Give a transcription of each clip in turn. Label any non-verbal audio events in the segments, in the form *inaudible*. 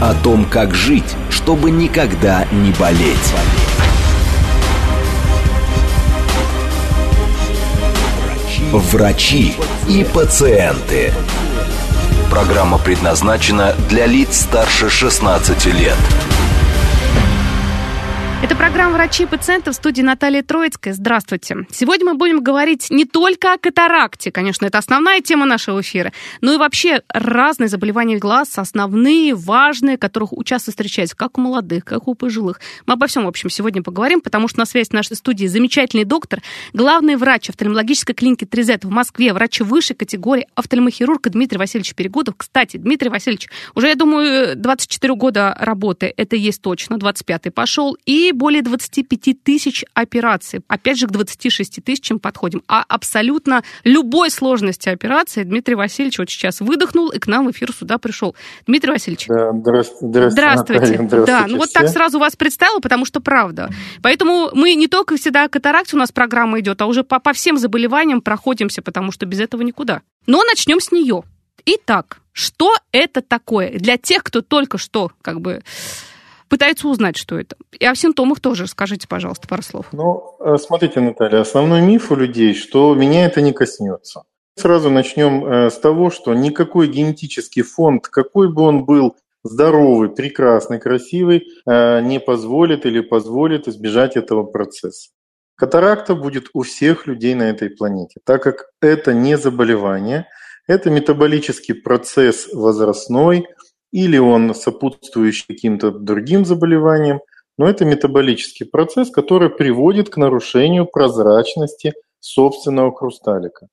О том, как жить, чтобы никогда не болеть. Врачи и пациенты. Программа предназначена для лиц старше 16 лет. Это программа «Врачи и пациенты» в студии Наталья Троицкая. Здравствуйте. Сегодня мы будем говорить не только о катаракте, конечно, это основная тема нашего эфира, но и вообще разные заболевания глаз, основные, важные, которых часто встречаются как у молодых, как у пожилых. Мы обо всем, в общем, сегодня поговорим, потому что на связи в нашей студии замечательный доктор, главный врач офтальмологической клиники 3Z в Москве, врач высшей категории, офтальмохирург Дмитрий Васильевич Перегудов. Кстати, Дмитрий Васильевич, уже, я думаю, 24 года работы, это есть точно, 25-й пошел, и более 25 тысяч операций. Опять же, к 26 тысячам подходим. А абсолютно любой сложности операции Дмитрий Васильевич вот сейчас выдохнул и к нам в эфир сюда пришел. Дмитрий Васильевич. Да, здравствуйте. Здравствуйте. здравствуйте. Да, ну вот так сразу вас представила, потому что правда. Поэтому мы не только всегда катаракте у нас программа идет, а уже по, по всем заболеваниям проходимся, потому что без этого никуда. Но начнем с нее. Итак, что это такое? Для тех, кто только что как бы пытаются узнать, что это. И о симптомах тоже скажите, пожалуйста, пару слов. Ну, э, смотрите, Наталья, основной миф у людей, что меня это не коснется. Сразу начнем э, с того, что никакой генетический фонд, какой бы он был здоровый, прекрасный, красивый, э, не позволит или позволит избежать этого процесса. Катаракта будет у всех людей на этой планете, так как это не заболевание, это метаболический процесс возрастной, или он сопутствующий каким-то другим заболеваниям, но это метаболический процесс, который приводит к нарушению прозрачности собственного хрусталика.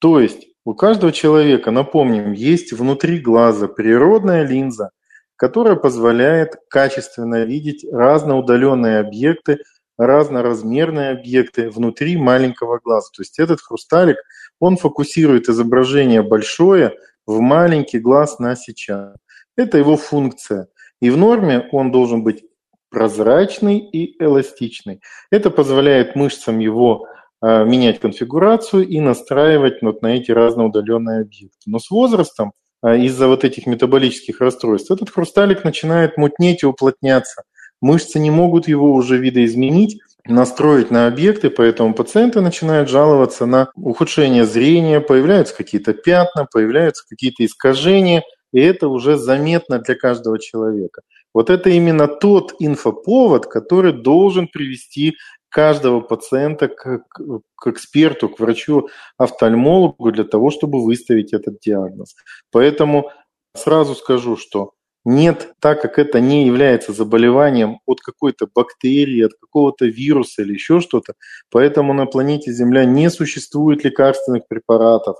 То есть у каждого человека, напомним, есть внутри глаза природная линза, которая позволяет качественно видеть разноудаленные объекты, разноразмерные объекты внутри маленького глаза. То есть этот хрусталик, он фокусирует изображение большое в маленький глаз на сейчас. Это его функция. И в норме он должен быть прозрачный и эластичный. Это позволяет мышцам его э, менять конфигурацию и настраивать вот на эти разноудаленные объекты. Но с возрастом э, из-за вот этих метаболических расстройств этот хрусталик начинает мутнеть и уплотняться. Мышцы не могут его уже видоизменить, настроить на объекты, поэтому пациенты начинают жаловаться на ухудшение зрения, появляются какие-то пятна, появляются какие-то искажения – и это уже заметно для каждого человека. Вот это именно тот инфоповод, который должен привести каждого пациента к, к, эксперту, к врачу-офтальмологу для того, чтобы выставить этот диагноз. Поэтому сразу скажу, что нет, так как это не является заболеванием от какой-то бактерии, от какого-то вируса или еще что-то, поэтому на планете Земля не существует лекарственных препаратов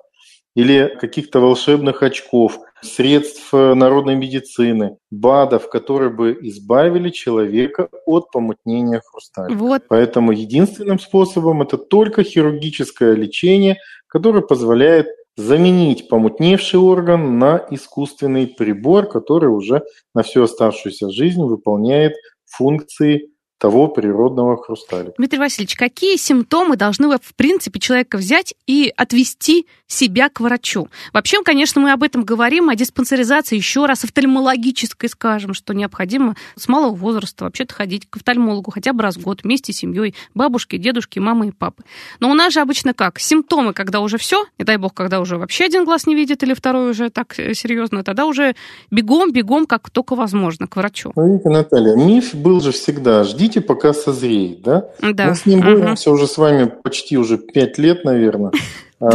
или каких-то волшебных очков – средств э, народной медицины, БАДов, которые бы избавили человека от помутнения хрусталика. Вот. Поэтому единственным способом это только хирургическое лечение, которое позволяет заменить помутневший орган на искусственный прибор, который уже на всю оставшуюся жизнь выполняет функции того природного хрусталика. Дмитрий Васильевич, какие симптомы должны, в принципе, человека взять и отвести себя к врачу? Вообще, конечно, мы об этом говорим, о диспансеризации, еще раз офтальмологической скажем, что необходимо с малого возраста вообще-то ходить к офтальмологу хотя бы раз в год вместе с семьей, бабушки, дедушки, мамы и папы. Но у нас же обычно как? Симптомы, когда уже все, не дай бог, когда уже вообще один глаз не видит или второй уже так э, серьезно, тогда уже бегом, бегом, как только возможно, к врачу. Видите, Наталья, миф был же всегда, жди ждите, пока созреет, да? Да. Мы с ним боремся уже с вами почти уже пять лет, наверное. *laughs* А,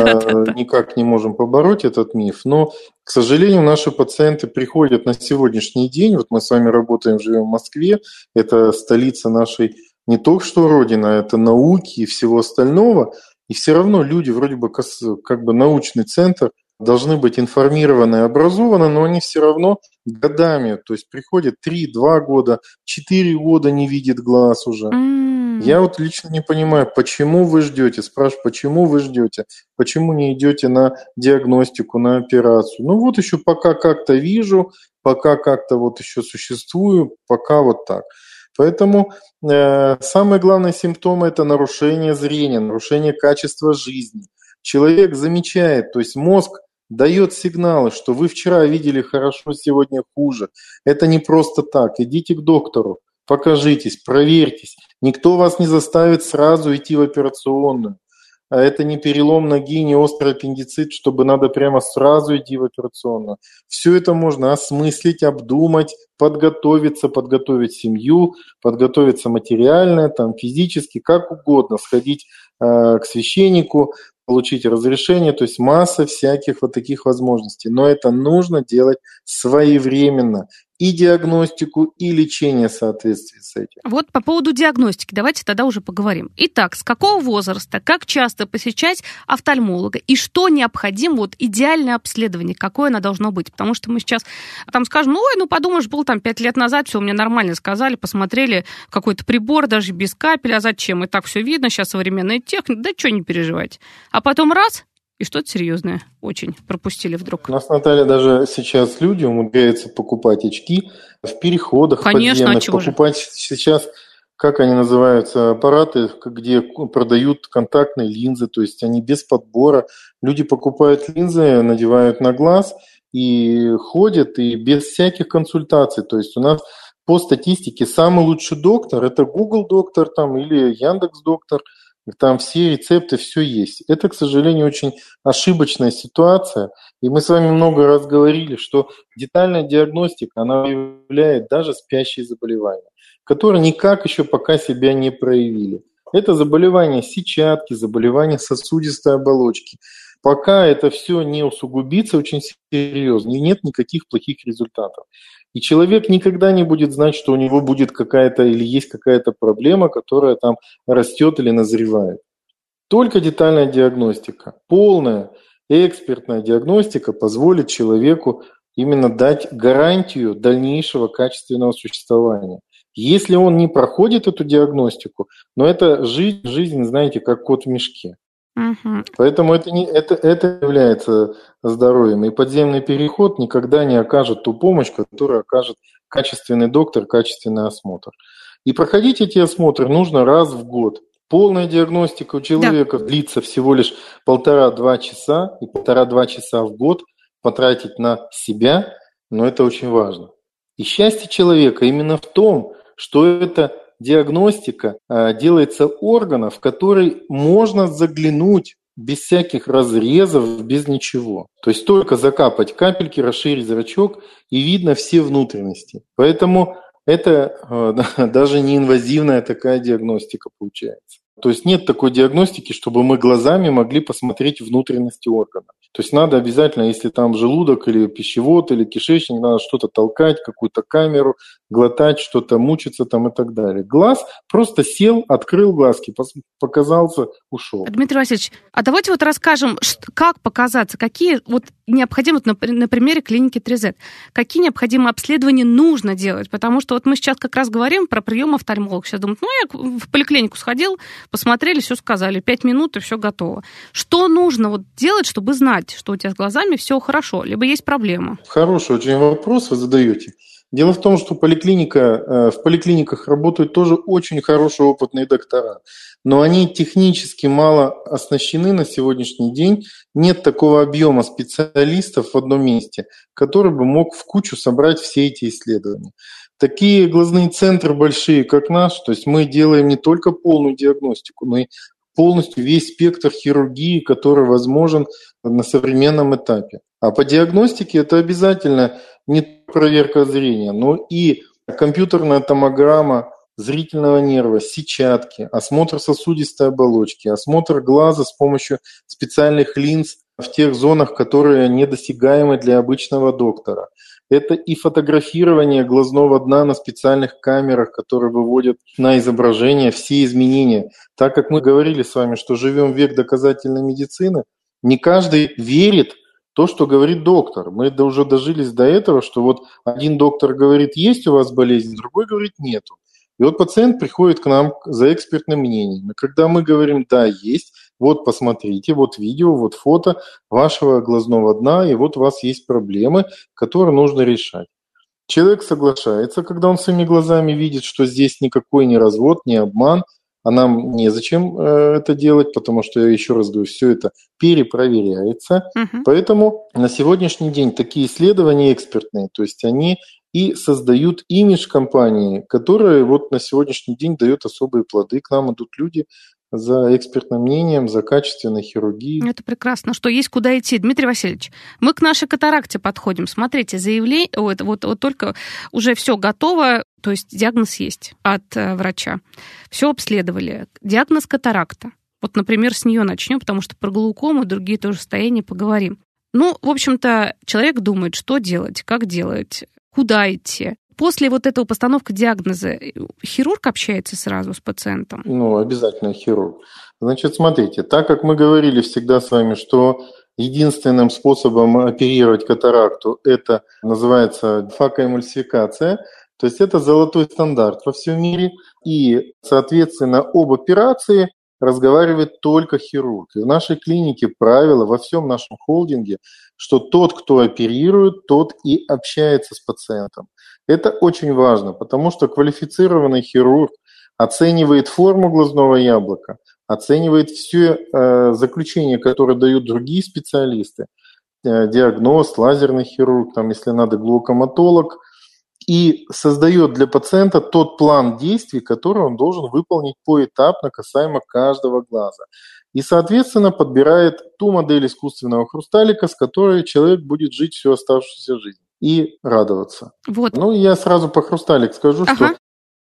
никак не можем побороть этот миф. Но, к сожалению, наши пациенты приходят на сегодняшний день. Вот мы с вами работаем, живем в Москве. Это столица нашей не только что родина, это науки и всего остального. И все равно люди вроде бы как бы научный центр, должны быть информированы и образованы, но они все равно годами, то есть приходят 3-2 года, 4 года не видит глаз уже. Mm. Я вот лично не понимаю, почему вы ждете, спрашиваю, почему вы ждете, почему не идете на диагностику, на операцию. Ну вот еще пока как-то вижу, пока как-то вот еще существую, пока вот так. Поэтому э, самые главные симптомы это нарушение зрения, нарушение качества жизни. Человек замечает, то есть мозг дает сигналы, что вы вчера видели хорошо, сегодня хуже. Это не просто так. Идите к доктору, покажитесь, проверьтесь. Никто вас не заставит сразу идти в операционную. А это не перелом ноги, не острый аппендицит, чтобы надо прямо сразу идти в операционную. Все это можно осмыслить, обдумать, подготовиться, подготовить семью, подготовиться материально, там, физически, как угодно, сходить э, к священнику, получить разрешение, то есть масса всяких вот таких возможностей. Но это нужно делать своевременно и диагностику, и лечение в соответствии с этим. Вот по поводу диагностики давайте тогда уже поговорим. Итак, с какого возраста, как часто посещать офтальмолога и что необходимо, вот идеальное обследование, какое оно должно быть? Потому что мы сейчас там скажем, ой, ну подумаешь, был там пять лет назад, все меня нормально сказали, посмотрели какой-то прибор, даже без капель, а зачем? И так все видно, сейчас современная техника, да что не переживать. А потом раз, и что-то серьезное очень пропустили вдруг. У нас, Наталья, даже сейчас люди умудряются покупать очки в переходах Конечно, подземных, покупать же? сейчас как они называются, аппараты, где продают контактные линзы, то есть они без подбора. Люди покупают линзы, надевают на глаз и ходят, и без всяких консультаций. То есть у нас по статистике самый лучший доктор – это Google доктор там, или Яндекс доктор – там все рецепты, все есть. Это, к сожалению, очень ошибочная ситуация. И мы с вами много раз говорили, что детальная диагностика, она выявляет даже спящие заболевания, которые никак еще пока себя не проявили. Это заболевания сетчатки, заболевания сосудистой оболочки. Пока это все не усугубится очень серьезно, и нет никаких плохих результатов. И человек никогда не будет знать, что у него будет какая-то или есть какая-то проблема, которая там растет или назревает. Только детальная диагностика, полная экспертная диагностика позволит человеку именно дать гарантию дальнейшего качественного существования. Если он не проходит эту диагностику, но это жизнь, жизнь, знаете, как кот в мешке. Угу. Поэтому это, не, это, это является здоровьем. И подземный переход никогда не окажет ту помощь, которую окажет качественный доктор, качественный осмотр. И проходить эти осмотры нужно раз в год. Полная диагностика у человека да. длится всего лишь полтора-два часа, и полтора-два часа в год потратить на себя, но это очень важно. И счастье человека именно в том, что это диагностика а, делается органов, в который можно заглянуть без всяких разрезов, без ничего. То есть только закапать капельки, расширить зрачок, и видно все внутренности. Поэтому это э, *laughs* даже не инвазивная такая диагностика получается. То есть нет такой диагностики, чтобы мы глазами могли посмотреть внутренности органа. То есть надо обязательно, если там желудок или пищевод или кишечник, надо что-то толкать, какую-то камеру, глотать, что-то мучиться там и так далее. Глаз просто сел, открыл глазки, показался, ушел. Дмитрий Васильевич, а давайте вот расскажем, как показаться, какие вот необходимы, на, на примере клиники 3Z, какие необходимые обследования нужно делать, потому что вот мы сейчас как раз говорим про прием офтальмолога. Сейчас думают, ну, я в поликлинику сходил, посмотрели, все сказали, пять минут и все готово. Что нужно вот делать, чтобы знать, что у тебя с глазами все хорошо, либо есть проблема? Хороший очень вопрос вы задаете. Дело в том, что поликлиника, э, в поликлиниках работают тоже очень хорошие опытные доктора, но они технически мало оснащены на сегодняшний день. Нет такого объема специалистов в одном месте, который бы мог в кучу собрать все эти исследования. Такие глазные центры большие, как наш, то есть мы делаем не только полную диагностику, но и полностью весь спектр хирургии, который возможен на современном этапе. А по диагностике это обязательно не проверка зрения, но и компьютерная томограмма зрительного нерва, сетчатки, осмотр сосудистой оболочки, осмотр глаза с помощью специальных линз в тех зонах, которые недосягаемы для обычного доктора. Это и фотографирование глазного дна на специальных камерах, которые выводят на изображение все изменения. Так как мы говорили с вами, что живем в век доказательной медицины, не каждый верит то, что говорит доктор. Мы уже дожились до этого, что вот один доктор говорит, есть у вас болезнь, другой говорит, нету. И вот пациент приходит к нам за экспертным мнением. И когда мы говорим, да, есть, вот посмотрите, вот видео, вот фото вашего глазного дна, и вот у вас есть проблемы, которые нужно решать. Человек соглашается, когда он своими глазами видит, что здесь никакой не развод, не обман, а нам незачем э, это делать, потому что, я еще раз говорю, все это перепроверяется. Угу. Поэтому на сегодняшний день такие исследования экспертные, то есть они и создают имидж компании, которая вот на сегодняшний день дает особые плоды. К нам идут люди, за экспертным мнением, за качественной хирургией. Это прекрасно. Что есть куда идти. Дмитрий Васильевич, мы к нашей катаракте подходим. Смотрите, заявление, вот, вот, вот только уже все готово, то есть диагноз есть от э, врача. Все обследовали. Диагноз катаракта. Вот, например, с нее начнем, потому что про глаукому и другие тоже состояния поговорим. Ну, в общем-то, человек думает, что делать, как делать, куда идти. После вот этого постановки диагноза хирург общается сразу с пациентом? Ну, обязательно хирург. Значит, смотрите, так как мы говорили всегда с вами, что единственным способом оперировать катаракту это называется факоэмульсификация, то есть это золотой стандарт во всем мире, и, соответственно, об операции разговаривает только хирург. И в нашей клинике правило во всем нашем холдинге, что тот, кто оперирует, тот и общается с пациентом. Это очень важно, потому что квалифицированный хирург оценивает форму глазного яблока, оценивает все э, заключения, которые дают другие специалисты, э, диагноз, лазерный хирург, там, если надо, глукоматолог, и создает для пациента тот план действий, который он должен выполнить поэтапно касаемо каждого глаза. И, соответственно, подбирает ту модель искусственного хрусталика, с которой человек будет жить всю оставшуюся жизнь и радоваться. Вот. Ну, я сразу по хрусталик скажу, ага. что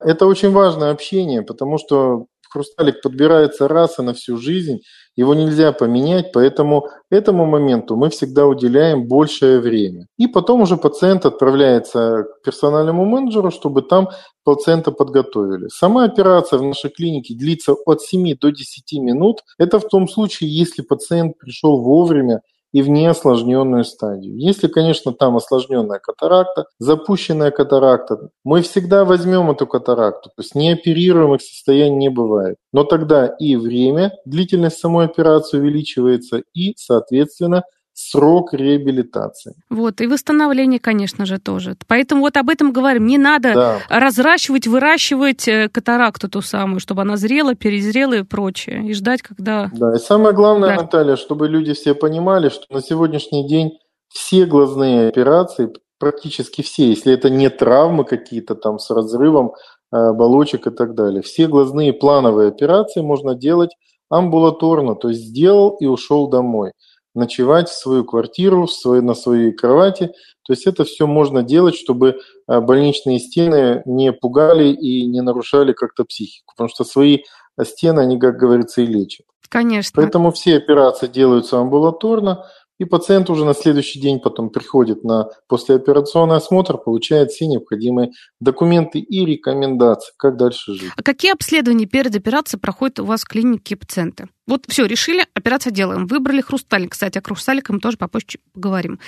это очень важное общение, потому что хрусталик подбирается раз и на всю жизнь, его нельзя поменять, поэтому этому моменту мы всегда уделяем большее время. И потом уже пациент отправляется к персональному менеджеру, чтобы там пациента подготовили. Сама операция в нашей клинике длится от 7 до 10 минут. Это в том случае, если пациент пришел вовремя и в неосложненную стадию. Если, конечно, там осложненная катаракта, запущенная катаракта, мы всегда возьмем эту катаракту, то есть неоперируемых состояний не бывает. Но тогда и время, длительность самой операции увеличивается, и, соответственно, срок реабилитации. Вот, и восстановление, конечно же, тоже. Поэтому вот об этом говорим. Не надо да. разращивать, выращивать э, катаракту ту самую, чтобы она зрела, перезрела и прочее, и ждать, когда... Да, и самое главное, да. Наталья, чтобы люди все понимали, что на сегодняшний день все глазные операции, практически все, если это не травмы какие-то там с разрывом э, оболочек и так далее, все глазные плановые операции можно делать амбулаторно, то есть сделал и ушел домой ночевать в свою квартиру, в свой, на своей кровати. То есть это все можно делать, чтобы э, больничные стены не пугали и не нарушали как-то психику. Потому что свои стены, они, как говорится, и лечат. Конечно. Поэтому все операции делаются амбулаторно. И пациент уже на следующий день потом приходит на послеоперационный осмотр, получает все необходимые документы и рекомендации, как дальше жить. А какие обследования перед операцией проходят у вас в клинике пациенты? Вот все, решили, операция делаем. Выбрали хрусталик. Кстати, о хрусталике мы тоже попозже поговорим.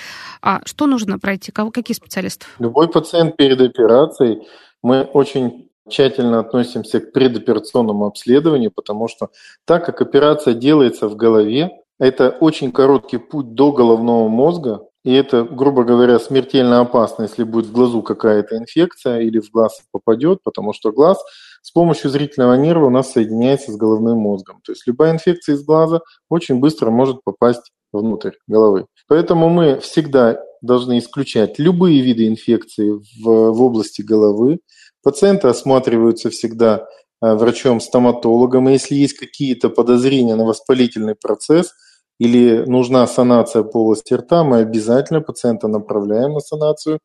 А что нужно пройти? Кого, какие специалисты? Любой пациент перед операцией, мы очень тщательно относимся к предоперационному обследованию, потому что так как операция делается в голове, это очень короткий путь до головного мозга, и это, грубо говоря, смертельно опасно, если будет в глазу какая-то инфекция или в глаз попадет, потому что глаз с помощью зрительного нерва у нас соединяется с головным мозгом. То есть любая инфекция из глаза очень быстро может попасть внутрь головы. Поэтому мы всегда должны исключать любые виды инфекции в, в области головы. Пациенты осматриваются всегда э, врачом-стоматологом, и если есть какие-то подозрения на воспалительный процесс – или нужна санация полости рта, мы обязательно пациента направляем на санацию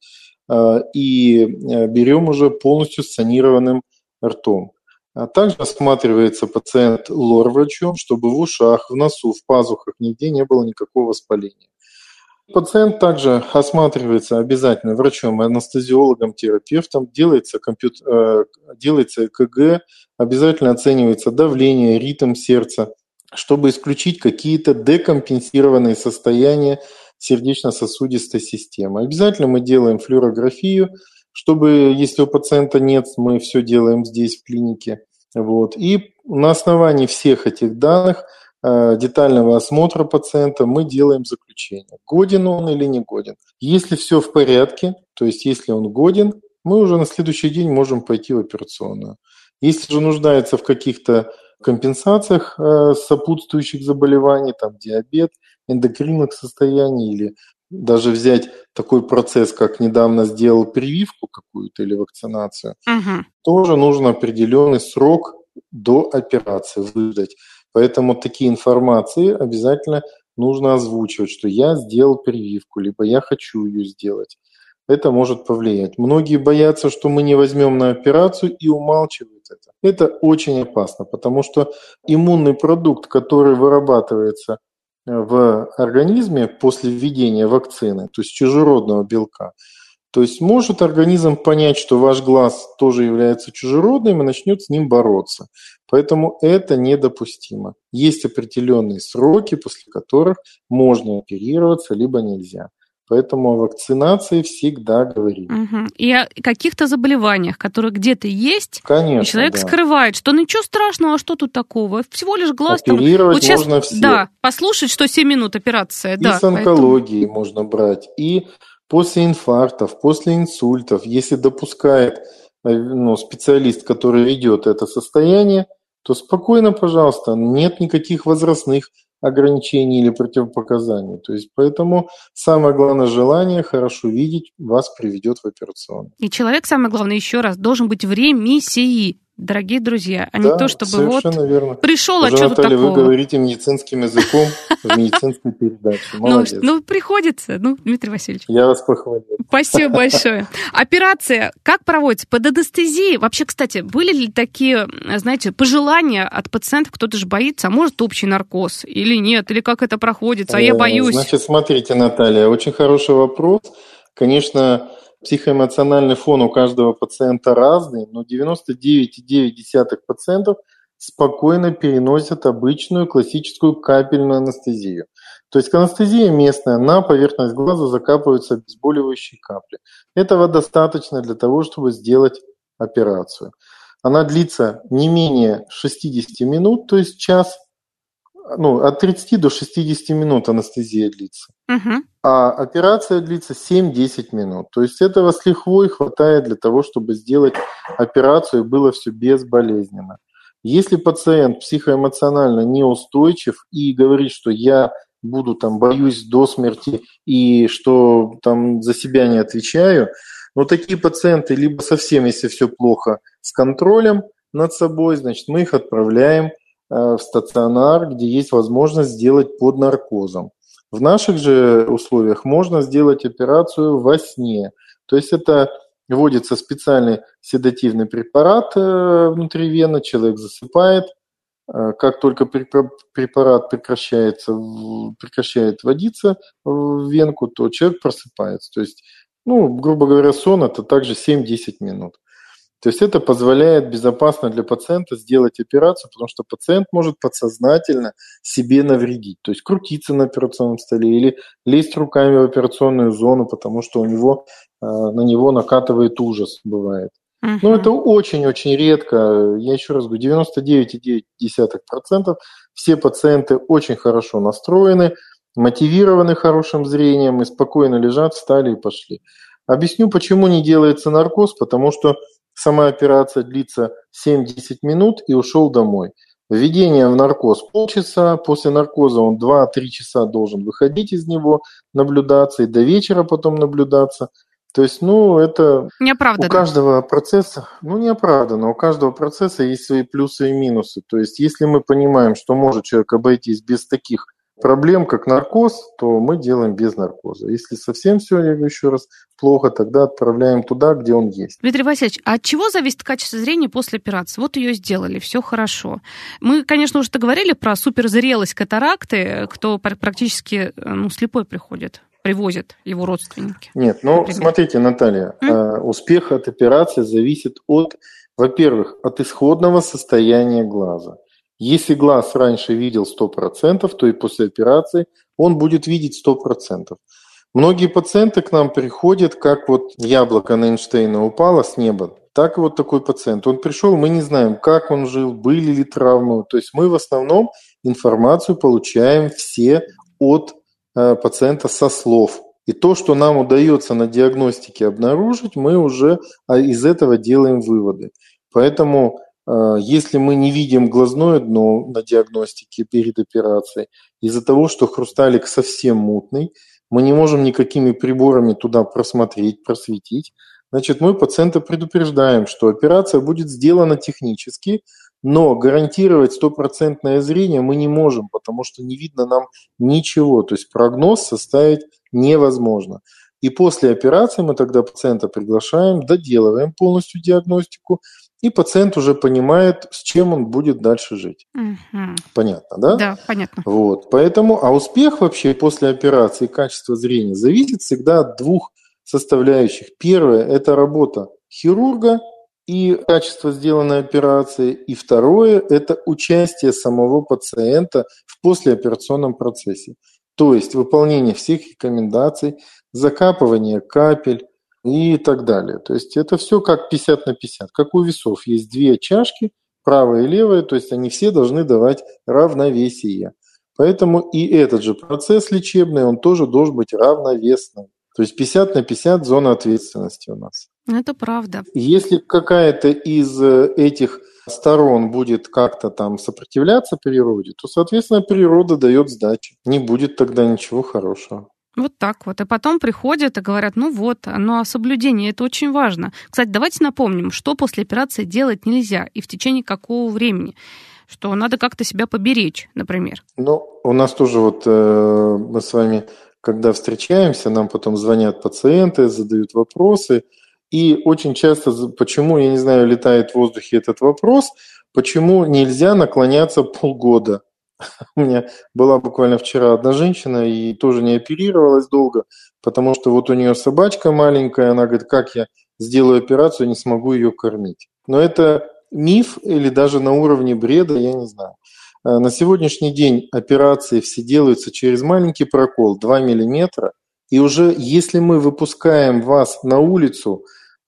э, и э, берем уже полностью санированным ртом. А также осматривается пациент лор-врачом, чтобы в ушах, в носу, в пазухах нигде не было никакого воспаления. Пациент также осматривается обязательно врачом, анестезиологом, терапевтом, делается, компьютер, э, делается ЭКГ, обязательно оценивается давление, ритм сердца – чтобы исключить какие-то декомпенсированные состояния, сердечно-сосудистой системы. Обязательно мы делаем флюорографию, чтобы, если у пациента нет, мы все делаем здесь, в клинике. Вот. И на основании всех этих данных, э, детального осмотра пациента, мы делаем заключение, годен он или не годен. Если все в порядке, то есть если он годен, мы уже на следующий день можем пойти в операционную. Если же нуждается в каких-то компенсациях э, сопутствующих заболеваний, там диабет, эндокринных состояний или даже взять такой процесс, как недавно сделал прививку какую-то или вакцинацию, угу. тоже нужно определенный срок до операции выдать. Поэтому такие информации обязательно нужно озвучивать, что я сделал прививку, либо я хочу ее сделать. Это может повлиять. Многие боятся, что мы не возьмем на операцию и умалчивают это. Это очень опасно, потому что иммунный продукт, который вырабатывается в организме после введения вакцины, то есть чужеродного белка. То есть может организм понять, что ваш глаз тоже является чужеродным и начнет с ним бороться. Поэтому это недопустимо. Есть определенные сроки, после которых можно оперироваться, либо нельзя. Поэтому о вакцинации всегда говорим. Угу. И о каких-то заболеваниях, которые где-то есть, Конечно, и человек да. скрывает, что ничего страшного, а что тут такого? Всего лишь глаз Оперировать там. Вот можно сейчас, все. Да, послушать, что 7 минут операция. И да, с онкологией поэтому... можно брать, и после инфарктов, после инсультов, если допускает э, ну, специалист, который ведет это состояние, то спокойно, пожалуйста, нет никаких возрастных ограничений или противопоказаний. То есть поэтому самое главное желание хорошо видеть вас приведет в операционную. И человек, самое главное, еще раз, должен быть в ремиссии дорогие друзья, а да, не то, чтобы вот верно. пришел, Уже, а что Наталья, такого. вы говорите медицинским языком в медицинской передаче. *laughs* Молодец. Ну, ну, приходится, ну, Дмитрий Васильевич. Я вас похвалил. Спасибо *laughs* большое. Операция как проводится? Под анестезией? Вообще, кстати, были ли такие, знаете, пожелания от пациентов, кто-то же боится, а может общий наркоз или нет, или как это проходит, а я Э, боюсь. Значит, смотрите, Наталья, очень хороший вопрос. Конечно, психоэмоциональный фон у каждого пациента разный, но 99,9% спокойно переносят обычную классическую капельную анестезию. То есть анестезия местная, на поверхность глаза закапываются обезболивающие капли. Этого достаточно для того, чтобы сделать операцию. Она длится не менее 60 минут, то есть час, ну, от 30 до 60 минут анестезия длится. Угу. А операция длится 7-10 минут. То есть этого с лихвой хватает для того, чтобы сделать операцию и было все безболезненно. Если пациент психоэмоционально неустойчив и говорит, что я буду там, боюсь до смерти и что там за себя не отвечаю, но такие пациенты либо совсем, если все плохо, с контролем над собой, значит, мы их отправляем в стационар, где есть возможность сделать под наркозом. В наших же условиях можно сделать операцию во сне. То есть это вводится специальный седативный препарат внутривенно, человек засыпает. Как только препарат прекращается, прекращает водиться в венку, то человек просыпается. То есть, ну, грубо говоря, сон это также 7-10 минут. То есть это позволяет безопасно для пациента сделать операцию, потому что пациент может подсознательно себе навредить. То есть крутиться на операционном столе или лезть руками в операционную зону, потому что у него, на него накатывает ужас, бывает. Uh-huh. Но это очень-очень редко. Я еще раз говорю, 99,9% все пациенты очень хорошо настроены, мотивированы хорошим зрением и спокойно лежат, встали и пошли. Объясню, почему не делается наркоз, потому что Сама операция длится 7-10 минут и ушел домой. Введение в наркоз полчаса, после наркоза он 2-3 часа должен выходить из него, наблюдаться и до вечера потом наблюдаться. То есть, ну, это Неоправданно. у каждого процесса, ну, не оправданно, у каждого процесса есть свои плюсы и минусы. То есть, если мы понимаем, что может человек обойтись без таких проблем, как наркоз, то мы делаем без наркоза. Если совсем все, я говорю еще раз, плохо, тогда отправляем туда, где он есть. Дмитрий Васильевич, а от чего зависит качество зрения после операции? Вот ее сделали, все хорошо. Мы, конечно, уже говорили про суперзрелость катаракты, кто практически ну, слепой приходит привозят его родственники. Нет, ну например. смотрите, Наталья, э, успех от операции зависит от, во-первых, от исходного состояния глаза. Если глаз раньше видел 100%, то и после операции он будет видеть 100%. Многие пациенты к нам приходят, как вот яблоко на Эйнштейна упало с неба, так вот такой пациент. Он пришел, мы не знаем, как он жил, были ли травмы. То есть мы в основном информацию получаем все от э, пациента со слов. И то, что нам удается на диагностике обнаружить, мы уже а, из этого делаем выводы. Поэтому если мы не видим глазное дно на диагностике перед операцией, из-за того, что хрусталик совсем мутный, мы не можем никакими приборами туда просмотреть, просветить, значит, мы пациента предупреждаем, что операция будет сделана технически, но гарантировать стопроцентное зрение мы не можем, потому что не видно нам ничего. То есть прогноз составить невозможно. И после операции мы тогда пациента приглашаем, доделываем полностью диагностику, и пациент уже понимает, с чем он будет дальше жить. Угу. Понятно, да? Да, понятно. Вот, поэтому, а успех вообще после операции, качество зрения зависит всегда от двух составляющих. Первое – это работа хирурга и качество сделанной операции. И второе – это участие самого пациента в послеоперационном процессе. То есть выполнение всех рекомендаций, закапывание капель, и так далее. То есть это все как 50 на 50. Как у весов есть две чашки, правая и левая, то есть они все должны давать равновесие. Поэтому и этот же процесс лечебный, он тоже должен быть равновесным. То есть 50 на 50 зона ответственности у нас. Это правда. Если какая-то из э, этих сторон будет как-то там сопротивляться природе, то, соответственно, природа дает сдачи. Не будет тогда ничего хорошего. Вот так вот. И потом приходят и говорят, ну вот, а соблюдение это очень важно. Кстати, давайте напомним, что после операции делать нельзя и в течение какого времени что надо как-то себя поберечь, например. Ну, у нас тоже вот э, мы с вами, когда встречаемся, нам потом звонят пациенты, задают вопросы, и очень часто, почему, я не знаю, летает в воздухе этот вопрос, почему нельзя наклоняться полгода *laughs* У меня была буквально вчера одна женщина и тоже не оперировалась долго, потому что вот у нее собачка маленькая, она говорит, как я сделаю операцию, не смогу ее кормить. Но это миф или даже на уровне бреда, я не знаю. Э, на сегодняшний день операции все делаются через маленький прокол 2 миллиметра, и уже если мы выпускаем вас на улицу,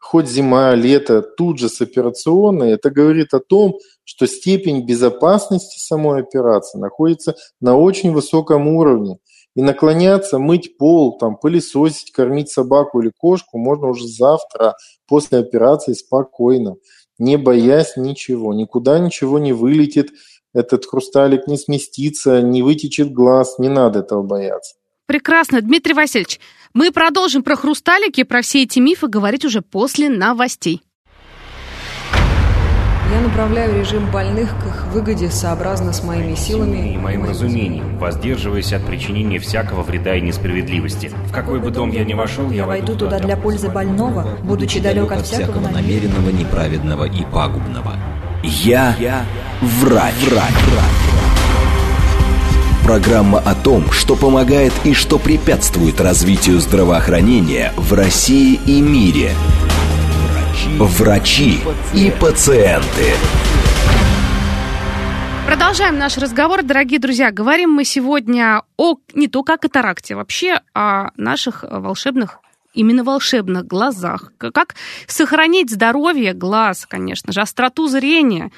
хоть зима, лето, тут же с операционной, это говорит о том, что степень безопасности самой операции находится на очень высоком уровне. И наклоняться, мыть пол, там, пылесосить, кормить собаку или кошку можно уже завтра, после операции, спокойно, не боясь ничего. Никуда ничего не вылетит, этот хрусталик не сместится, не вытечет глаз, не надо этого бояться. Прекрасно. Дмитрий Васильевич, мы продолжим про хрусталики, про все эти мифы говорить уже после новостей. Я направляю режим больных к их выгоде сообразно с моими силами и моим разумением, воздерживаясь от причинения всякого вреда и несправедливости. В какой бы дом я ни вошел, я войду туда для пользы больного, будучи далек от всякого намеренного, неправедного и пагубного. Я, я врач. врач. врач. Программа о том, что помогает и что препятствует развитию здравоохранения в России и мире. Врачи и пациенты. Продолжаем наш разговор, дорогие друзья. Говорим мы сегодня о не только о катаракте, вообще о наших волшебных именно волшебных глазах. Как сохранить здоровье глаз, конечно же, остроту зрения.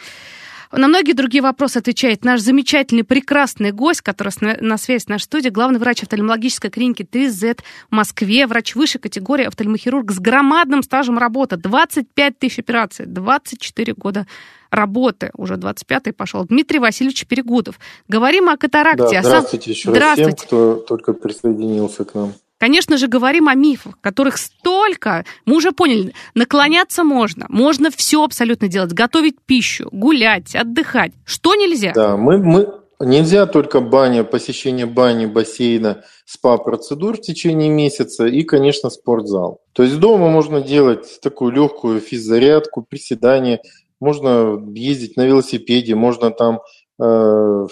На многие другие вопросы отвечает наш замечательный, прекрасный гость, который на связи с нашей студией, главный врач офтальмологической клиники 3Z в Москве, врач высшей категории, офтальмохирург с громадным стажем работы, 25 тысяч операций, 24 года работы, уже 25-й пошел, Дмитрий Васильевич Перегудов. Говорим о катаракте. Да, здравствуйте еще здравствуйте. раз всем, кто только присоединился к нам. Конечно же, говорим о мифах, которых столько. Мы уже поняли, наклоняться можно, можно все абсолютно делать, готовить пищу, гулять, отдыхать. Что нельзя? Да, мы, мы, Нельзя только баня, посещение бани, бассейна, спа-процедур в течение месяца и, конечно, спортзал. То есть дома можно делать такую легкую физзарядку, приседания, можно ездить на велосипеде, можно там э,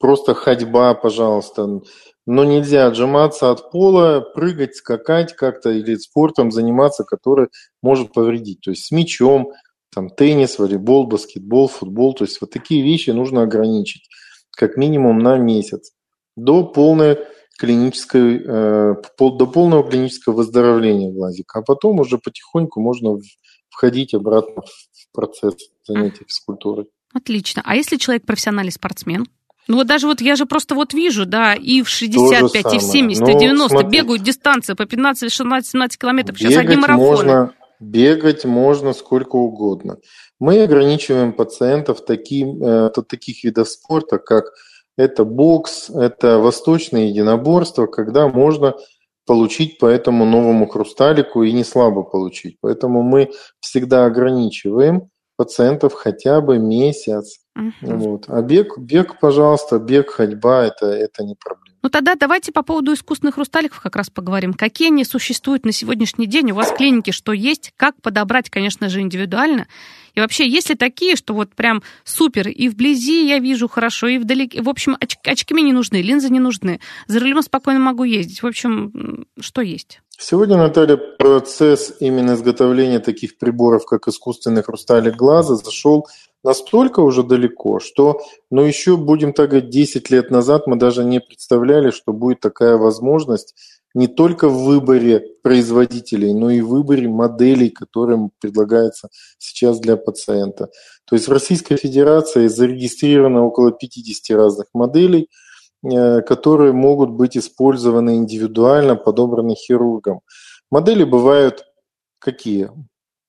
просто ходьба, пожалуйста, но нельзя отжиматься от пола, прыгать, скакать как-то или спортом заниматься, который может повредить. То есть с мячом, там теннис, волейбол, баскетбол, футбол. То есть вот такие вещи нужно ограничить как минимум на месяц до полной клинической, э, до полного клинического выздоровления глазика. А потом уже потихоньку можно входить обратно в процесс занятий физкультурой. Отлично. А если человек профессиональный спортсмен? Ну вот даже вот я же просто вот вижу, да, и в 65, и в 70, и в 90 ну, бегают дистанции по 15, 16, 17 километров. Сейчас одни марафоны. Можно, бегать можно сколько угодно. Мы ограничиваем пациентов таким, э, таких видов спорта, как это бокс, это восточное единоборство, когда можно получить по этому новому хрусталику и не слабо получить. Поэтому мы всегда ограничиваем пациентов хотя бы месяц. Угу. Вот. А бег, бег, пожалуйста, бег, ходьба это, это не проблема. Ну тогда давайте по поводу искусственных хрусталиков как раз поговорим. Какие они существуют на сегодняшний день? У вас в клинике что есть? Как подобрать, конечно же, индивидуально? И вообще, есть ли такие, что вот прям супер, и вблизи я вижу хорошо, и вдалеке... В общем, оч... очки мне не нужны, линзы не нужны. За рулем спокойно могу ездить. В общем, что есть? Сегодня, Наталья, процесс именно изготовления таких приборов, как искусственный хрусталик глаза, зашел настолько уже далеко, что, ну, еще, будем так говорить, 10 лет назад мы даже не представляли, что будет такая возможность не только в выборе производителей, но и в выборе моделей, которым предлагается сейчас для пациента. То есть в Российской Федерации зарегистрировано около 50 разных моделей, э, которые могут быть использованы индивидуально, подобраны хирургом. Модели бывают какие?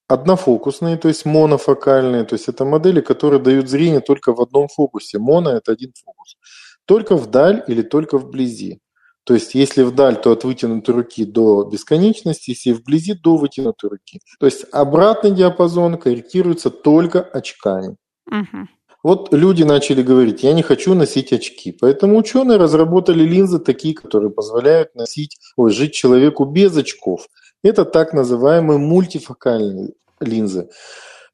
Однофокусные, то есть монофокальные, то есть это модели, которые дают зрение только в одном фокусе. Моно – это один фокус. Только вдаль или только вблизи. То есть, если вдаль, то от вытянутой руки до бесконечности, если вблизи, до вытянутой руки. То есть, обратный диапазон корректируется только очками. Угу. Вот люди начали говорить, я не хочу носить очки. Поэтому ученые разработали линзы такие, которые позволяют носить, ой, жить человеку без очков. Это так называемые мультифокальные линзы.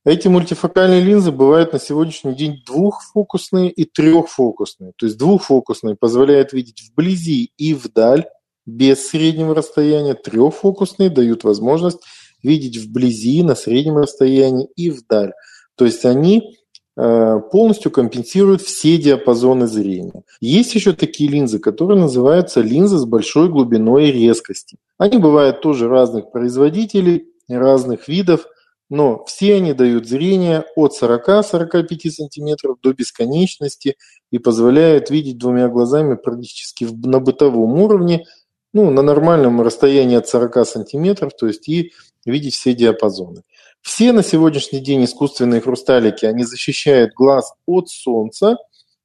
Эти мультифокальные линзы бывают на сегодняшний день двухфокусные и трехфокусные. То есть двухфокусные позволяют видеть вблизи и вдаль без среднего расстояния. Трехфокусные дают возможность видеть вблизи, на среднем расстоянии и вдаль. То есть они э, полностью компенсируют все диапазоны зрения. Есть еще такие линзы, которые называются линзы с большой глубиной резкости. Они бывают тоже разных производителей, разных видов – но все они дают зрение от 40-45 сантиметров до бесконечности и позволяют видеть двумя глазами практически на бытовом уровне, ну, на нормальном расстоянии от 40 сантиметров, то есть и видеть все диапазоны. Все на сегодняшний день искусственные хрусталики, они защищают глаз от солнца,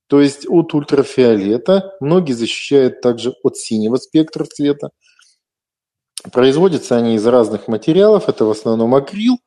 то есть от ультрафиолета. Многие защищают также от синего спектра цвета. Производятся они из разных материалов. Это в основном акрил,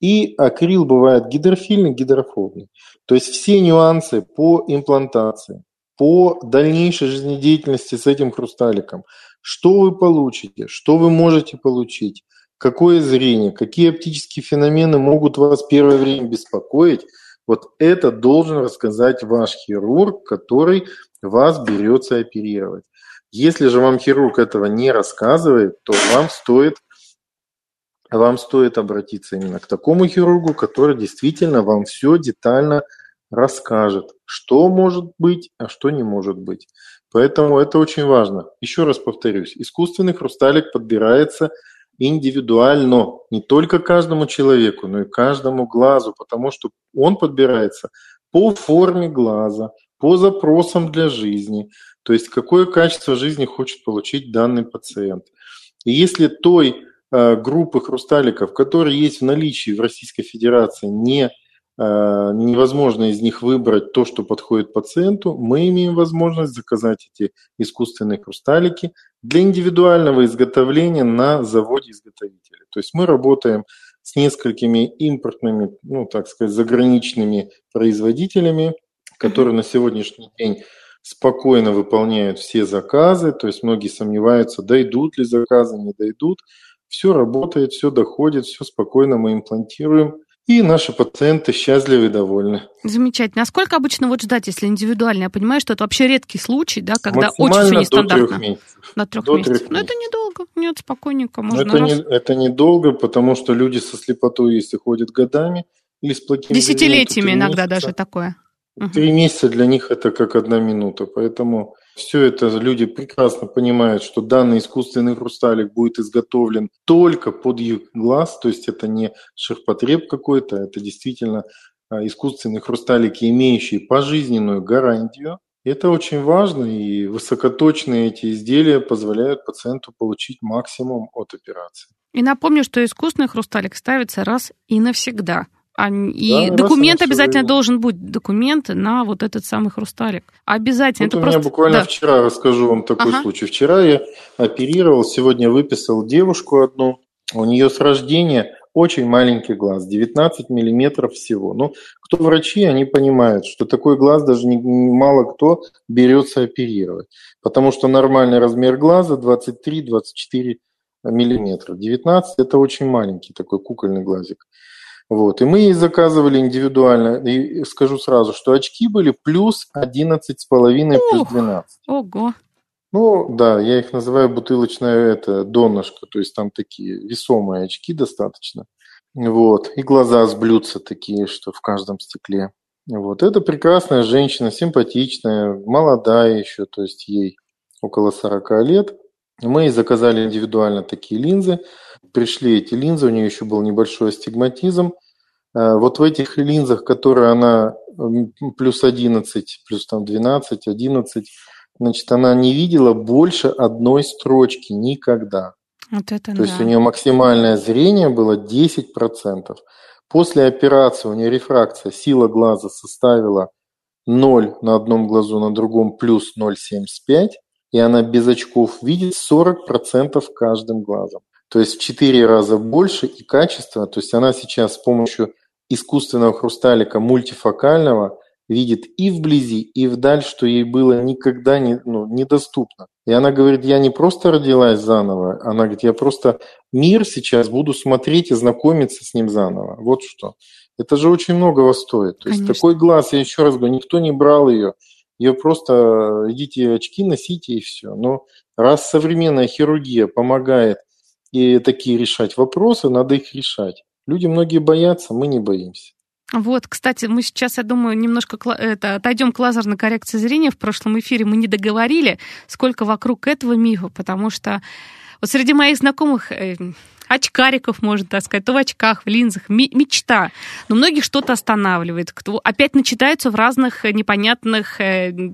и акрил бывает гидрофильный, гидрофобный. То есть все нюансы по имплантации, по дальнейшей жизнедеятельности с этим хрусталиком, что вы получите, что вы можете получить, какое зрение, какие оптические феномены могут вас первое время беспокоить, вот это должен рассказать ваш хирург, который вас берется оперировать. Если же вам хирург этого не рассказывает, то вам стоит вам стоит обратиться именно к такому хирургу, который действительно вам все детально расскажет, что может быть, а что не может быть. Поэтому это очень важно. Еще раз повторюсь, искусственный хрусталик подбирается индивидуально, не только каждому человеку, но и каждому глазу, потому что он подбирается по форме глаза, по запросам для жизни, то есть какое качество жизни хочет получить данный пациент. И если той группы хрусталиков, которые есть в наличии в Российской Федерации, не, э, невозможно из них выбрать то, что подходит пациенту, мы имеем возможность заказать эти искусственные хрусталики для индивидуального изготовления на заводе изготовителя. То есть мы работаем с несколькими импортными, ну так сказать, заграничными производителями, которые на сегодняшний день спокойно выполняют все заказы, то есть многие сомневаются, дойдут ли заказы, не дойдут. Все работает, все доходит, все спокойно мы имплантируем. И наши пациенты счастливы и довольны. Замечательно. А сколько обычно вот ждать, если индивидуально? Я понимаю, что это вообще редкий случай, да, когда очень все нестандартно. До трех месяцев. До трех до месяцев. Трех Но это недолго. Нет, спокойненько. Можно это, раз... не, это недолго, потому что люди со слепотой, если ходят годами, или с плохим Десятилетиями иногда даже такое. Три месяца для них это как одна минута, поэтому все это люди прекрасно понимают, что данный искусственный хрусталик будет изготовлен только под их глаз, то есть это не ширпотреб какой-то, это действительно а, искусственные хрусталики, имеющие пожизненную гарантию. Это очень важно, и высокоточные эти изделия позволяют пациенту получить максимум от операции. И напомню, что искусственный хрусталик ставится раз и навсегда. И да, документ обязательно время. должен быть, документ на вот этот самый хрусталик. Обязательно. Вот Это у просто... меня буквально да. вчера расскажу вам такой ага. случай. Вчера я оперировал, сегодня выписал девушку одну. У нее с рождения очень маленький глаз, 19 миллиметров всего. Ну, кто врачи, они понимают, что такой глаз даже не, мало кто берется оперировать. Потому что нормальный размер глаза 23-24 миллиметра. 19 – это очень маленький такой кукольный глазик. Вот. И мы ей заказывали индивидуально. И скажу сразу, что очки были плюс 11,5, плюс 12. Ого. Ну, да, я их называю бутылочная это, донышко, то есть там такие весомые очки достаточно. Вот. И глаза с блюдца такие, что в каждом стекле. Вот. Это прекрасная женщина, симпатичная, молодая еще, то есть ей около 40 лет. Мы ей заказали индивидуально такие линзы. Пришли эти линзы, у нее еще был небольшой астигматизм. А, вот в этих линзах, которые она плюс 11, плюс там 12, 11, значит, она не видела больше одной строчки никогда. Вот это То да. есть у нее максимальное зрение было 10%. После операции у нее рефракция, сила глаза составила 0 на одном глазу, на другом плюс 0,75 и она без очков видит 40% каждым глазом. То есть в 4 раза больше и качество. То есть она сейчас с помощью искусственного хрусталика мультифокального видит и вблизи, и вдаль, что ей было никогда не, ну, недоступно. И она говорит, я не просто родилась заново, она говорит, я просто мир сейчас буду смотреть и знакомиться с ним заново. Вот что. Это же очень многого стоит. То есть Конечно. такой глаз, я еще раз говорю, никто не брал ее. Ее просто идите очки носите и все. Но раз современная хирургия помогает и такие решать вопросы, надо их решать. Люди многие боятся, мы не боимся. Вот, кстати, мы сейчас, я думаю, немножко это, отойдем к лазерной коррекции зрения. В прошлом эфире мы не договорили, сколько вокруг этого мифа, потому что вот среди моих знакомых э, очкариков, можно так сказать, то в очках, в линзах, мечта. Но многих что-то останавливает. Кто опять начитаются в разных непонятных э,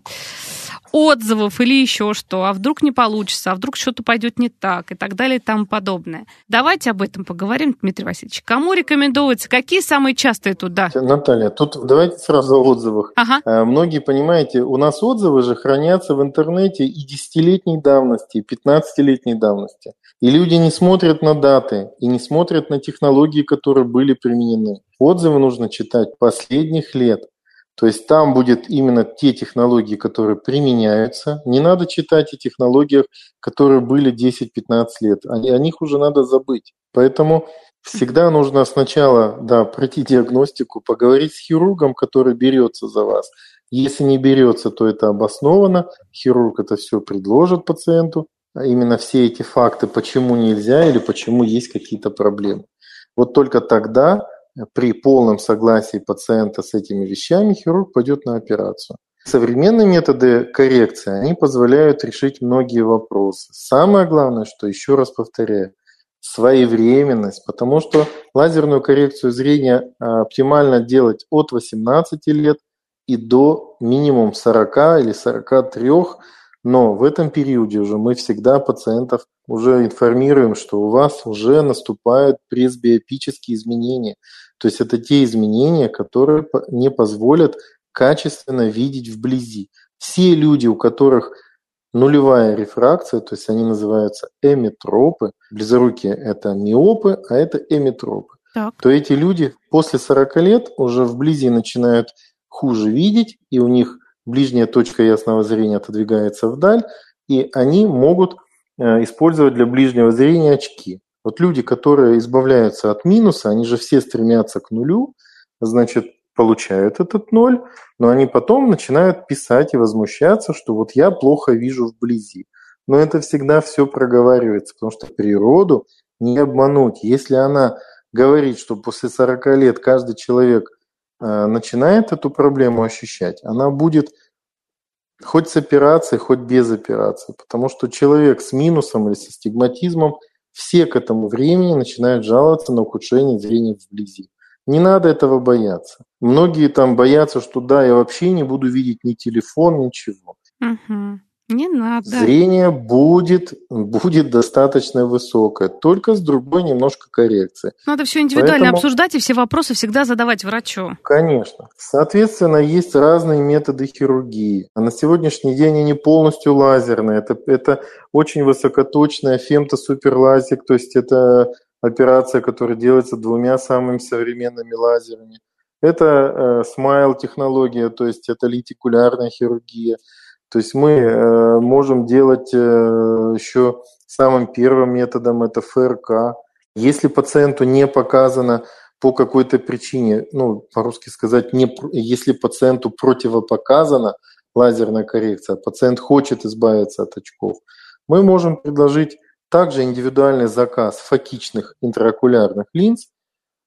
отзывов или еще что, а вдруг не получится, а вдруг что-то пойдет не так и так далее и тому подобное. Давайте об этом поговорим, Дмитрий Васильевич. Кому рекомендуется? Какие самые частые туда? Наталья, тут давайте сразу о отзывах. Ага. Э, многие, понимаете, у нас отзывы же хранятся в интернете и десятилетней давности, и 15-летней давности. И люди не смотрят на даты, и не смотрят на технологии, которые были применены. Отзывы нужно читать последних лет. То есть там будет именно те технологии, которые применяются. Не надо читать о технологиях, которые были 10-15 лет. О, о них уже надо забыть. Поэтому всегда нужно сначала да, пройти диагностику, поговорить с хирургом, который берется за вас. Если не берется, то это обоснованно. Хирург это все предложит пациенту. А именно все эти факты, почему нельзя или почему есть какие-то проблемы. Вот только тогда при полном согласии пациента с этими вещами хирург пойдет на операцию. Современные методы коррекции, они позволяют решить многие вопросы. Самое главное, что, еще раз повторяю, своевременность, потому что лазерную коррекцию зрения а, оптимально делать от 18 лет и до минимум 40 или 43 но в этом периоде уже мы всегда пациентов уже информируем, что у вас уже наступают пресбиопические изменения. То есть это те изменения, которые не позволят качественно видеть вблизи. Все люди, у которых нулевая рефракция, то есть они называются эметропы, близорукие это миопы, а это эметропы, так. то эти люди после 40 лет уже вблизи начинают хуже видеть, и у них ближняя точка ясного зрения отодвигается вдаль, и они могут э, использовать для ближнего зрения очки. Вот люди, которые избавляются от минуса, они же все стремятся к нулю, значит, получают этот ноль, но они потом начинают писать и возмущаться, что вот я плохо вижу вблизи. Но это всегда все проговаривается, потому что природу не обмануть. Если она говорить, что после 40 лет каждый человек начинает эту проблему ощущать, она будет хоть с операцией, хоть без операции. Потому что человек с минусом или со стигматизмом, все к этому времени начинают жаловаться на ухудшение зрения вблизи. Не надо этого бояться. Многие там боятся, что да, я вообще не буду видеть ни телефон, ничего. Угу. Не надо. Зрение будет, будет достаточно высокое, только с другой немножко коррекцией. Надо все индивидуально Поэтому... обсуждать и все вопросы всегда задавать врачу. Конечно. Соответственно, есть разные методы хирургии. А на сегодняшний день они полностью лазерные. Это, это очень высокоточная фемтосуперлазик, то есть это операция, которая делается двумя самыми современными лазерами. Это э, технология, то есть это лентикулярная хирургия. То есть мы э, можем делать э, еще самым первым методом это ФРК. Если пациенту не показано по какой-то причине, ну, по-русски сказать, не, если пациенту противопоказана лазерная коррекция, пациент хочет избавиться от очков, мы можем предложить также индивидуальный заказ фокичных интраокулярных линз.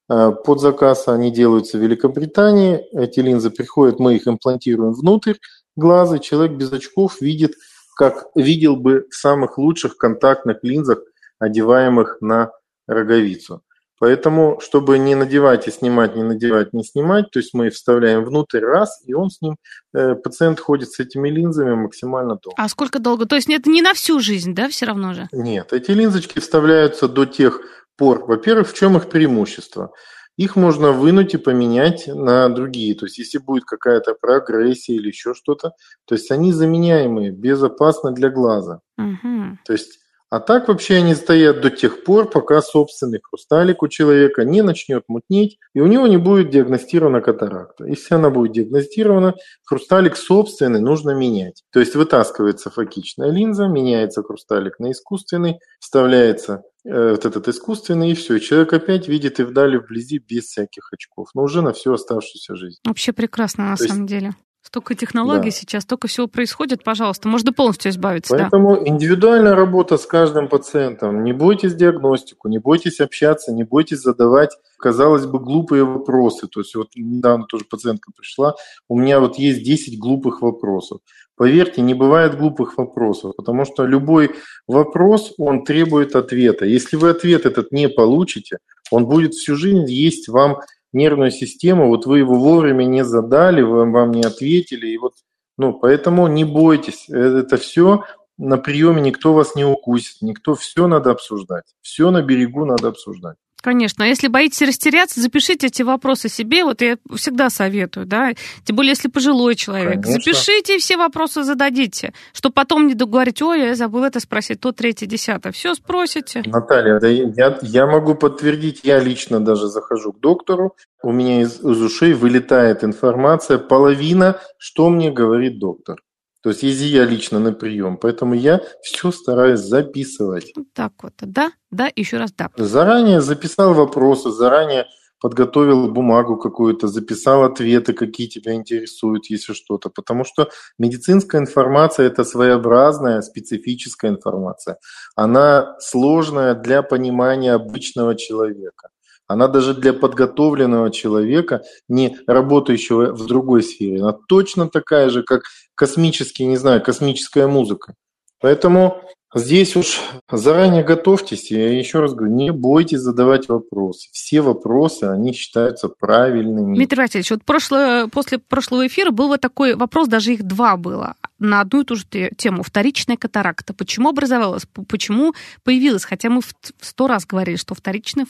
Э, под заказ они делаются в Великобритании. Эти линзы приходят, мы их имплантируем внутрь глаза, человек без очков видит, как видел бы в самых лучших контактных линзах, одеваемых на роговицу. Поэтому, чтобы не надевать и снимать, не надевать, не снимать, то есть мы вставляем внутрь раз, и он с ним, э, пациент ходит с этими линзами максимально долго. А сколько долго? То есть это не на всю жизнь, да, все равно же? Нет, эти линзочки вставляются до тех пор. Во-первых, в чем их преимущество? Их можно вынуть и поменять на другие. То есть, если будет какая-то прогрессия или еще что-то, то есть они заменяемые, безопасно для глаза. Угу. То есть, а так вообще они стоят до тех пор, пока собственный хрусталик у человека не начнет мутнеть, и у него не будет диагностирована катаракта. Если она будет диагностирована, хрусталик собственный нужно менять. То есть вытаскивается фокичная линза, меняется хрусталик на искусственный, вставляется Э, вот этот искусственный, и все. человек опять видит и вдали, вблизи, без всяких очков. Но уже на всю оставшуюся жизнь. Вообще прекрасно, на То самом деле. Столько технологий да. сейчас, столько всего происходит, пожалуйста, можно полностью избавиться. Поэтому да. индивидуальная работа с каждым пациентом. Не бойтесь диагностику, не бойтесь общаться, не бойтесь задавать, казалось бы, глупые вопросы. То есть вот недавно тоже пациентка пришла, у меня вот есть 10 глупых вопросов. Поверьте, не бывает глупых вопросов, потому что любой вопрос, он требует ответа. Если вы ответ этот не получите, он будет всю жизнь есть вам нервную систему, вот вы его вовремя не задали, вам, вам не ответили, и вот, ну, поэтому не бойтесь, э, это все на приеме никто вас не укусит, никто, все надо обсуждать, все на берегу надо обсуждать. Конечно. А если боитесь растеряться, запишите эти вопросы себе. Вот я всегда советую, да. Тем более, если пожилой человек. Конечно. Запишите все вопросы зададите. Чтобы потом не договорить, ой, я забыл это спросить, то третье, десятое. Все спросите. Наталья, да я, я могу подтвердить, я лично даже захожу к доктору, у меня из, из ушей вылетает информация, половина, что мне говорит доктор. То есть ези я лично на прием, поэтому я все стараюсь записывать. Так вот, да, да, еще раз да. Заранее записал вопросы, заранее подготовил бумагу какую-то, записал ответы, какие тебя интересуют, если что-то. Потому что медицинская информация – это своеобразная, специфическая информация. Она сложная для понимания обычного человека. Она даже для подготовленного человека, не работающего в другой сфере, она точно такая же, как космический, не знаю, космическая музыка. Поэтому здесь уж заранее готовьтесь. Я еще раз говорю, не бойтесь задавать вопросы. Все вопросы, они считаются правильными. Дмитрий Васильевич, вот прошлое, после прошлого эфира был вот такой вопрос, даже их два было на одну и ту же тему. Вторичная катаракта. Почему образовалась? Почему появилась? Хотя мы в сто раз говорили, что вторичная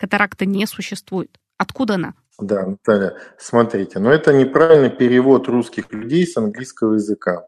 Катаракта не существует. Откуда она? Да, Наталья, смотрите, но это неправильный перевод русских людей с английского языка.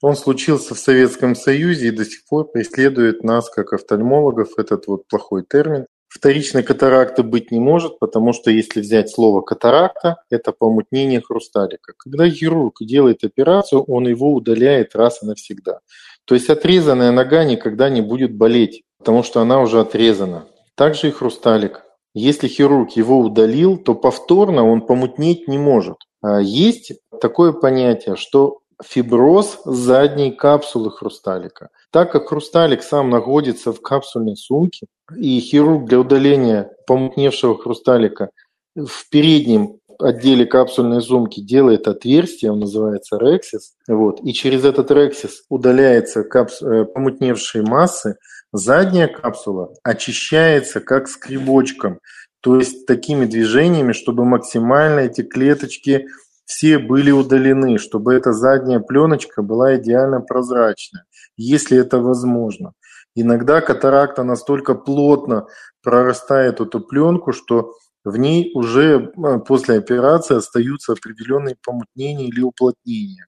Он случился в Советском Союзе и до сих пор преследует нас, как офтальмологов, этот вот плохой термин. Вторичной катаракты быть не может, потому что если взять слово катаракта, это помутнение хрусталика. Когда хирург делает операцию, он его удаляет раз и навсегда. То есть отрезанная нога никогда не будет болеть, потому что она уже отрезана. Также и хрусталик. Если хирург его удалил, то повторно он помутнеть не может. А есть такое понятие, что фиброз задней капсулы хрусталика. Так как хрусталик сам находится в капсульной сумке, и хирург для удаления помутневшего хрусталика в переднем отделе капсульной сумки делает отверстие, он называется рексис, вот, и через этот рексис удаляется капс... Э, помутневшие массы, задняя капсула очищается как скребочком, то есть такими движениями, чтобы максимально эти клеточки все были удалены, чтобы эта задняя пленочка была идеально прозрачная, если это возможно. Иногда катаракта настолько плотно прорастает эту пленку, что в ней уже э, после операции остаются определенные помутнения или уплотнения.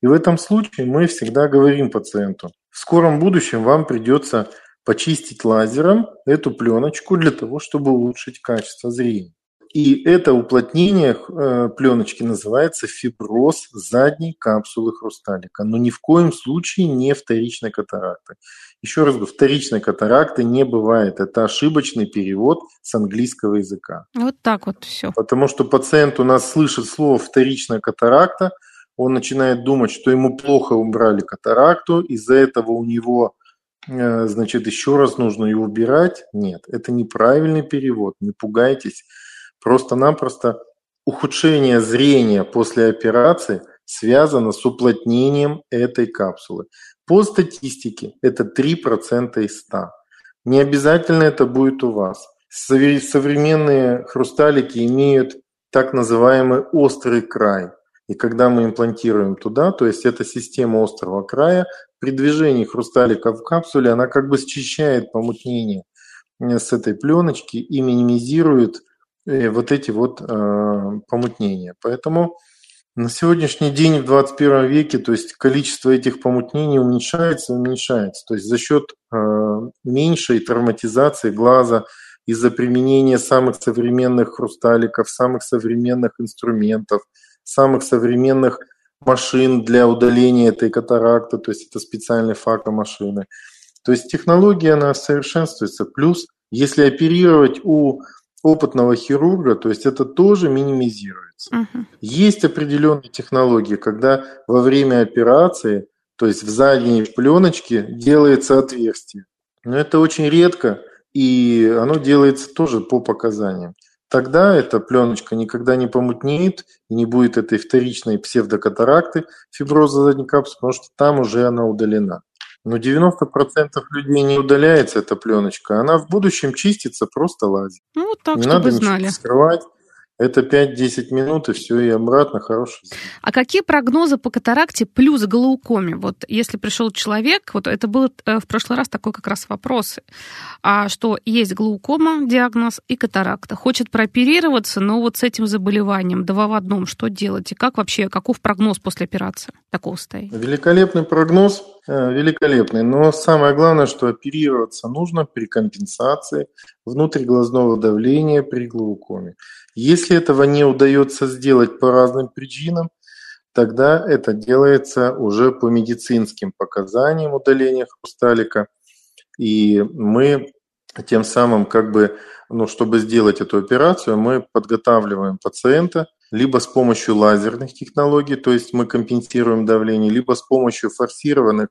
И в этом случае мы всегда говорим пациенту, в скором будущем вам придется почистить лазером эту пленочку для того, чтобы улучшить качество зрения. И это уплотнение э, пленочки называется фиброз задней капсулы хрусталика, но ни в коем случае не вторичной катаракты. Еще раз говорю, вторичной катаракты не бывает. Это ошибочный перевод с английского языка. Вот так вот все. Потому что пациент у нас слышит слово вторичная катаракта, он начинает думать, что ему плохо убрали катаракту, из-за этого у него значит, еще раз нужно ее убирать. Нет, это неправильный перевод, не пугайтесь. Просто-напросто ухудшение зрения после операции связано с уплотнением этой капсулы. По статистике это 3% из 100. Не обязательно это будет у вас. Современные хрусталики имеют так называемый острый край. И когда мы имплантируем туда, то есть это система острого края, при движении хрусталика в капсуле она как бы счищает помутнение с этой пленочки и минимизирует и вот эти вот э, помутнения. Поэтому на сегодняшний день в 21 веке, то есть количество этих помутнений уменьшается уменьшается. То есть за счет э, меньшей травматизации глаза из-за применения самых современных хрусталиков, самых современных инструментов, самых современных машин для удаления этой катаракты, то есть это специальные факомашины. То есть технология, она совершенствуется. Плюс, если оперировать у опытного хирурга, то есть это тоже минимизируется. Угу. Есть определенные технологии, когда во время операции, то есть в задней пленочке делается отверстие. Но это очень редко, и оно делается тоже по показаниям. Тогда эта пленочка никогда не помутнеет и не будет этой вторичной псевдокатаракты, фиброза задней капсулы, потому что там уже она удалена. Но 90% людей не удаляется эта пленочка, она в будущем чистится просто лазит. Ну, вот так, не чтобы надо знали. скрывать. Это 5-10 минут, и все, и обратно хороший А какие прогнозы по катаракте плюс глаукоме? Вот если пришел человек, вот это был э, в прошлый раз такой как раз вопрос, а что есть глаукома, диагноз, и катаракта. Хочет прооперироваться, но вот с этим заболеванием, два в одном, что делать? И как вообще, каков прогноз после операции такого состояния? Великолепный прогноз, э, великолепный. Но самое главное, что оперироваться нужно при компенсации внутриглазного давления при глаукоме. Если этого не удается сделать по разным причинам, тогда это делается уже по медицинским показаниям удаления хрусталика. И мы тем самым, как бы, ну, чтобы сделать эту операцию, мы подготавливаем пациента либо с помощью лазерных технологий, то есть мы компенсируем давление, либо с помощью форсированных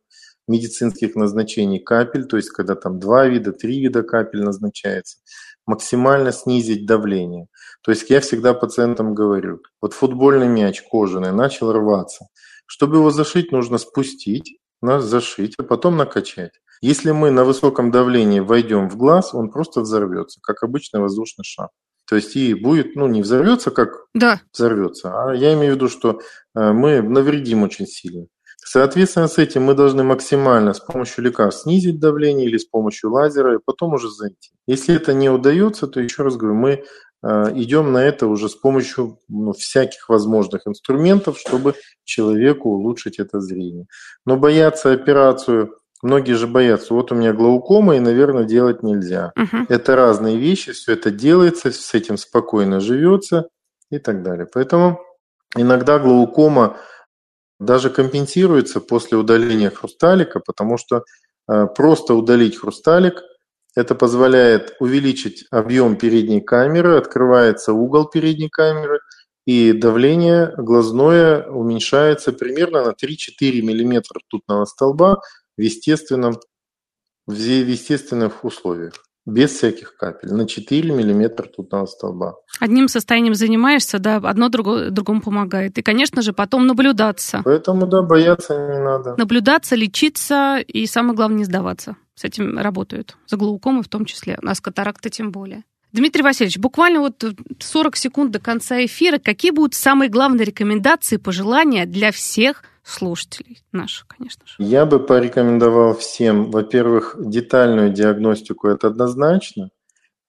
медицинских назначений капель, то есть когда там два вида, три вида капель назначается, максимально снизить давление. То есть я всегда пациентам говорю, вот футбольный мяч кожаный начал рваться. Чтобы его зашить, нужно спустить, зашить, а потом накачать. Если мы на высоком давлении войдем в глаз, он просто взорвется, как обычный воздушный шар. То есть и будет, ну, не взорвется, как да. взорвется, а я имею в виду, что э, мы навредим очень сильно. Соответственно, с этим мы должны максимально с помощью лекарств снизить давление или с помощью лазера, и потом уже зайти. Если это не удается, то еще раз говорю, мы Э, идем на это уже с помощью ну, всяких возможных инструментов, чтобы человеку улучшить это зрение. Но бояться операцию, многие же боятся, вот у меня глаукома, и, наверное, делать нельзя. Угу. Это разные вещи, все это делается, с этим спокойно живется и так далее. Поэтому иногда глаукома даже компенсируется после удаления хрусталика, потому что э, просто удалить хрусталик – это позволяет увеличить объем передней камеры, открывается угол передней камеры, и давление глазное уменьшается примерно на 3-4 мм ртутного столба в естественном, в естественных условиях без всяких капель, на 4 миллиметра тутного столба. Одним состоянием занимаешься, да, одно другому, другому помогает. И, конечно же, потом наблюдаться. Поэтому, да, бояться не надо. Наблюдаться, лечиться и, самое главное, не сдаваться. С этим работают. За глаукомы в том числе, а с катарактой тем более. Дмитрий Васильевич, буквально вот 40 секунд до конца эфира. Какие будут самые главные рекомендации, пожелания для всех слушателей наших, конечно же? Я бы порекомендовал всем, во-первых, детальную диагностику, это однозначно.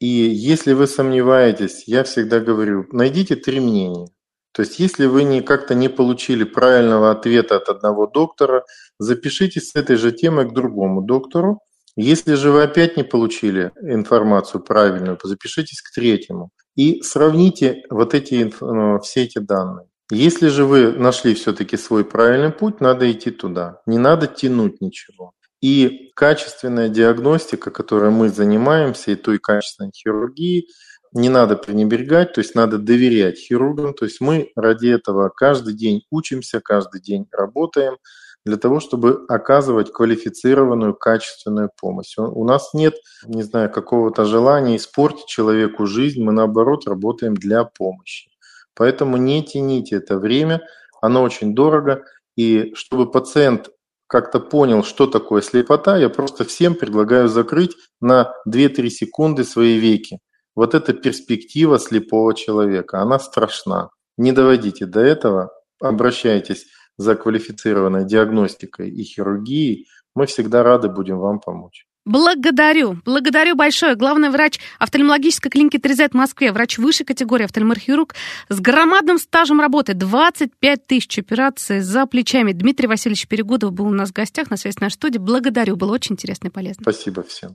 И если вы сомневаетесь, я всегда говорю, найдите три мнения. То есть, если вы не, как-то не получили правильного ответа от одного доктора, запишитесь с этой же темой к другому доктору, если же вы опять не получили информацию правильную, запишитесь к третьему и сравните вот эти, ну, все эти данные. Если же вы нашли все-таки свой правильный путь, надо идти туда. Не надо тянуть ничего. И качественная диагностика, которой мы занимаемся, и той качественной хирургии, не надо пренебрегать, то есть надо доверять хирургам. То есть мы ради этого каждый день учимся, каждый день работаем – для того, чтобы оказывать квалифицированную, качественную помощь. У нас нет, не знаю, какого-то желания испортить человеку жизнь, мы наоборот работаем для помощи. Поэтому не тяните это время, оно очень дорого, и чтобы пациент как-то понял, что такое слепота, я просто всем предлагаю закрыть на 2-3 секунды свои веки. Вот эта перспектива слепого человека, она страшна. Не доводите до этого, обращайтесь за квалифицированной диагностикой и хирургией, мы всегда рады будем вам помочь. Благодарю. Благодарю большое. Главный врач офтальмологической клиники 3Z в Москве, врач высшей категории, офтальмохирург с громадным стажем работы, 25 тысяч операций за плечами. Дмитрий Васильевич Перегудов был у нас в гостях на связи с нашей студией. Благодарю, было очень интересно и полезно. Спасибо всем.